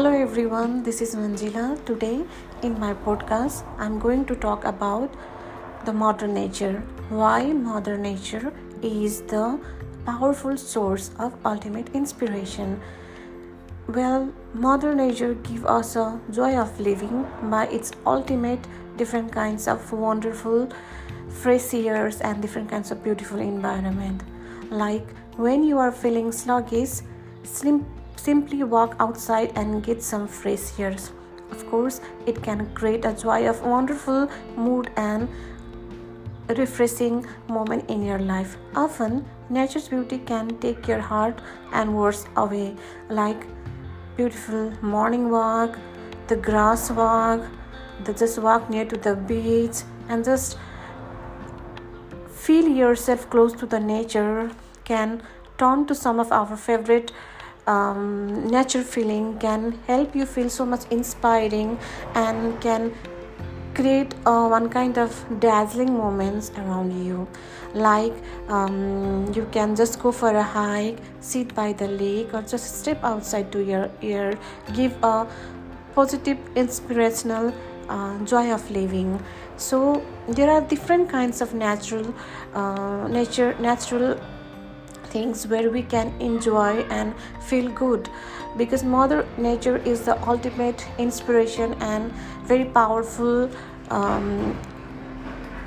Hello everyone, this is Manjila. Today in my podcast, I'm going to talk about the mother nature. Why mother nature is the powerful source of ultimate inspiration. Well, mother nature gives us a joy of living by its ultimate different kinds of wonderful fresh airs and different kinds of beautiful environment. Like when you are feeling sluggish, slim simply walk outside and get some fresh air. Of course it can create a joy of wonderful mood and refreshing moment in your life. Often nature's beauty can take your heart and words away like beautiful morning walk the grass walk the just walk near to the beach and just feel yourself close to the nature can turn to some of our favorite um, nature feeling can help you feel so much inspiring and can create uh, one kind of dazzling moments around you. Like um, you can just go for a hike sit by the lake or just step outside to your ear. Give a positive inspirational uh, joy of living. So there are different kinds of natural uh, nature natural things where we can enjoy and feel good. Because mother nature is the ultimate inspiration and very powerful um,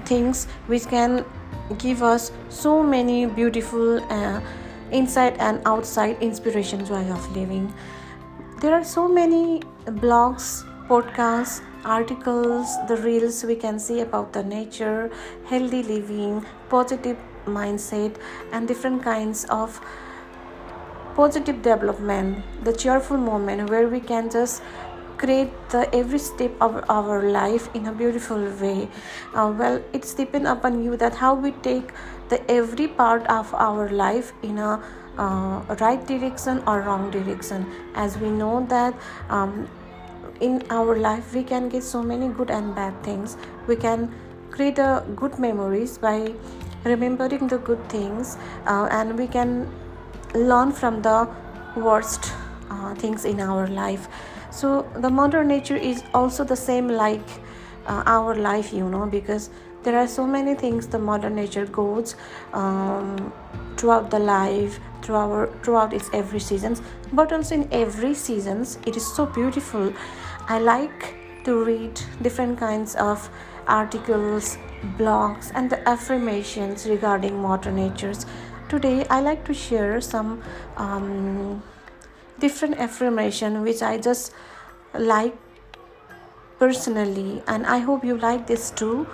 things which can give us so many beautiful uh, inside and outside inspiration joy of living. There are so many blogs podcasts articles the reels we can see about the nature healthy living positive mindset and different kinds of positive development the cheerful moment where we can just create the every step of our life in a beautiful way. Uh, well it's depend upon you that how we take the every part of our life in a uh, right direction or wrong direction. As we know that um, in our life we can get so many good and bad things. We can create a good memories by remembering the good things uh, and we can learn from the worst uh, things in our life. So the mother nature is also the same like uh, our life you know because there are so many things the mother nature goes um, throughout the life throughout throughout its every seasons but also in every seasons it is so beautiful. I like to read different kinds of articles blogs and the affirmations regarding mother natures. Today i like to share some um, different affirmation which i just like personally and i hope you like this too.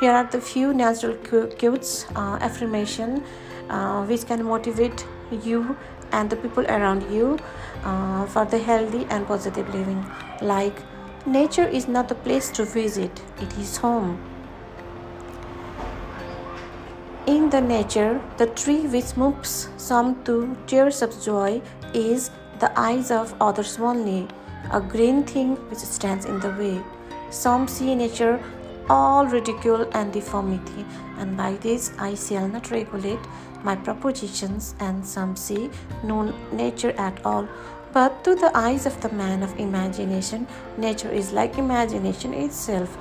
Here are the few natural quotes uh, affirmation uh, which can motivate you and the people around you uh, for the healthy and positive living. Like nature is not a place to visit it is home in the nature, the tree which moves some to tears of joy is the eyes of others only, a green thing which stands in the way. Some see nature all ridicule and deformity, and by this I shall not regulate my propositions, and some see no nature at all. But to the eyes of the man of imagination, nature is like imagination itself.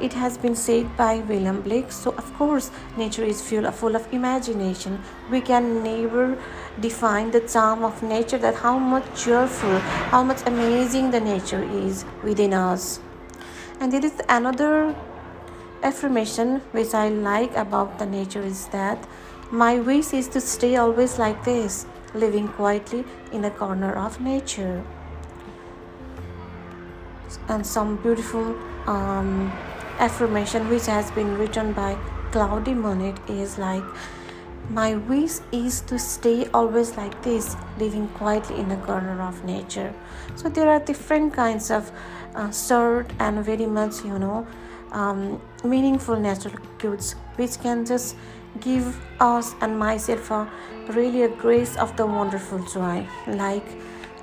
It has been said by William Blake. So, of course, nature is full, full of imagination. We can never define the charm of nature, that how much cheerful, how much amazing the nature is within us. And there is another affirmation which I like about the nature is that my wish is to stay always like this, living quietly in a corner of nature. And some beautiful um, affirmation which has been written by Claude Monet is like my wish is to stay always like this, living quietly in a corner of nature. So there are different kinds of uh, short and very much, you know, um, meaningful natural quotes which can just give us and myself a really a grace of the wonderful joy. Like,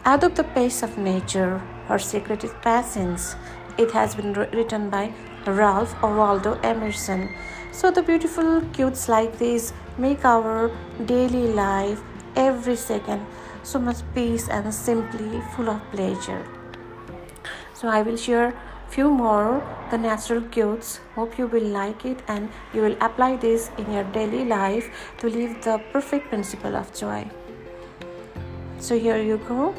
adopt the pace of nature. Her secret is patience. It has been written by Ralph Waldo Emerson. So, the beautiful quotes like this make our daily life every second so much peace and simply full of pleasure. so i will share few more the natural quotes hope you will like it and you will apply this in your daily life to live the perfect principle of joy so here you go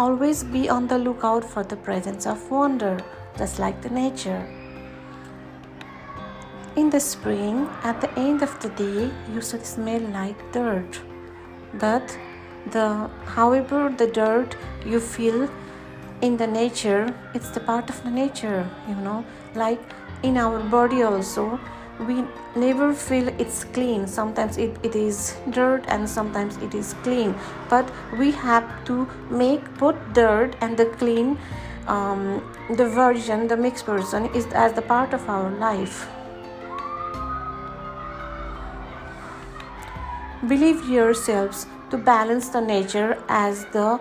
always be on the lookout for the presence of wonder just like the nature. In the spring at the end of the day you should smell like dirt. But the however the dirt you feel in the nature it's the part of the nature you know like in our body also we never feel it's clean. Sometimes it, it is dirt and sometimes it is clean. But we have to make both dirt and the clean um, the version the mixed version is as the part of our life. Believe yourselves to balance the nature as the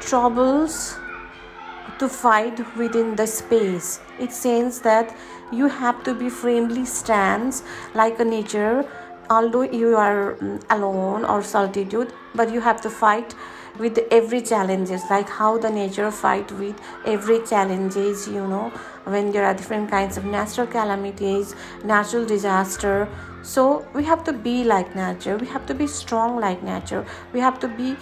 troubles to fight within the space. It says that you have to be friendly stance like a nature, although you are mm, alone or solitude, but you have to fight with every challenges like how the nature fight with every challenges you know when there are different kinds of natural calamities natural disaster. So we have to be like nature. We have to be strong like nature. We have to be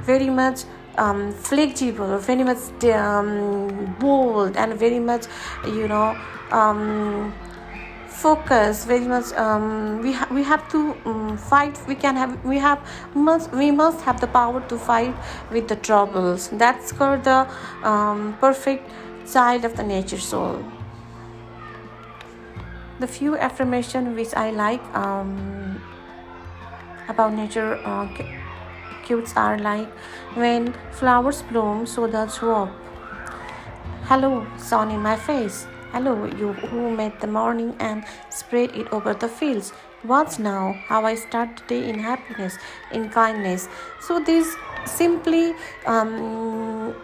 very much um, flexible, very much um, bold, and very much, you know, um, focus. Very much, um, we ha- we have to um, fight. We can have. We have must. We must have the power to fight with the troubles. That's called the um, perfect child of the nature soul. The few affirmation which I like about nature. Uh, quotes are like when flowers bloom, so does hope. Hello, sun in my face. Hello, you who made the morning and spread it over the fields. What's now? How I start the day in happiness, in kindness. So these simply um,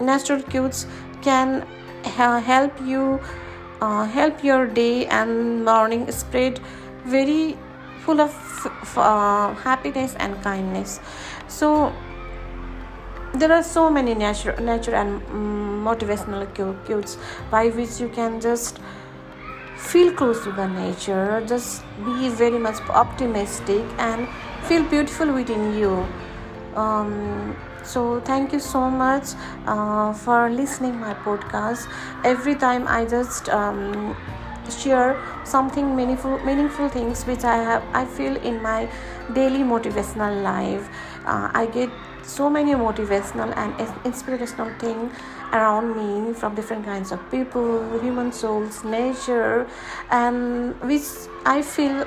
natural cues can uh, help you uh, help your day and morning spread very full of uh, happiness and kindness so there are so many natural nature and um, motivational quotes by which you can just feel close to the nature just be very much optimistic and feel beautiful within you. Um, so thank you so much uh, for listening my podcast. Every time i just um, share something meaningful meaningful things which i have i feel in my daily motivational life uh, i get so many motivational and inspirational things around me from different kinds of people human souls nature and which i feel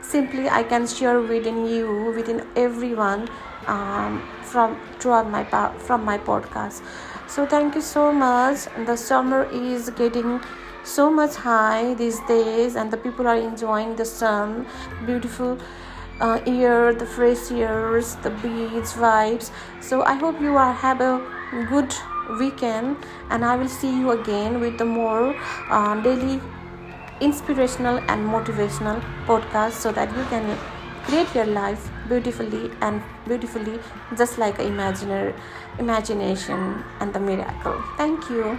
simply i can share within you within everyone um, from throughout my from my podcast. So thank you so much. The summer is getting so much high these days and the people are enjoying the sun. Beautiful uh, air the fresh airs the beach vibes. So i hope you are have a good weekend and i will see you again with the more uh, daily inspirational and motivational podcast so that you can create your life beautifully and beautifully just like imaginary imagination and the miracle. Thank you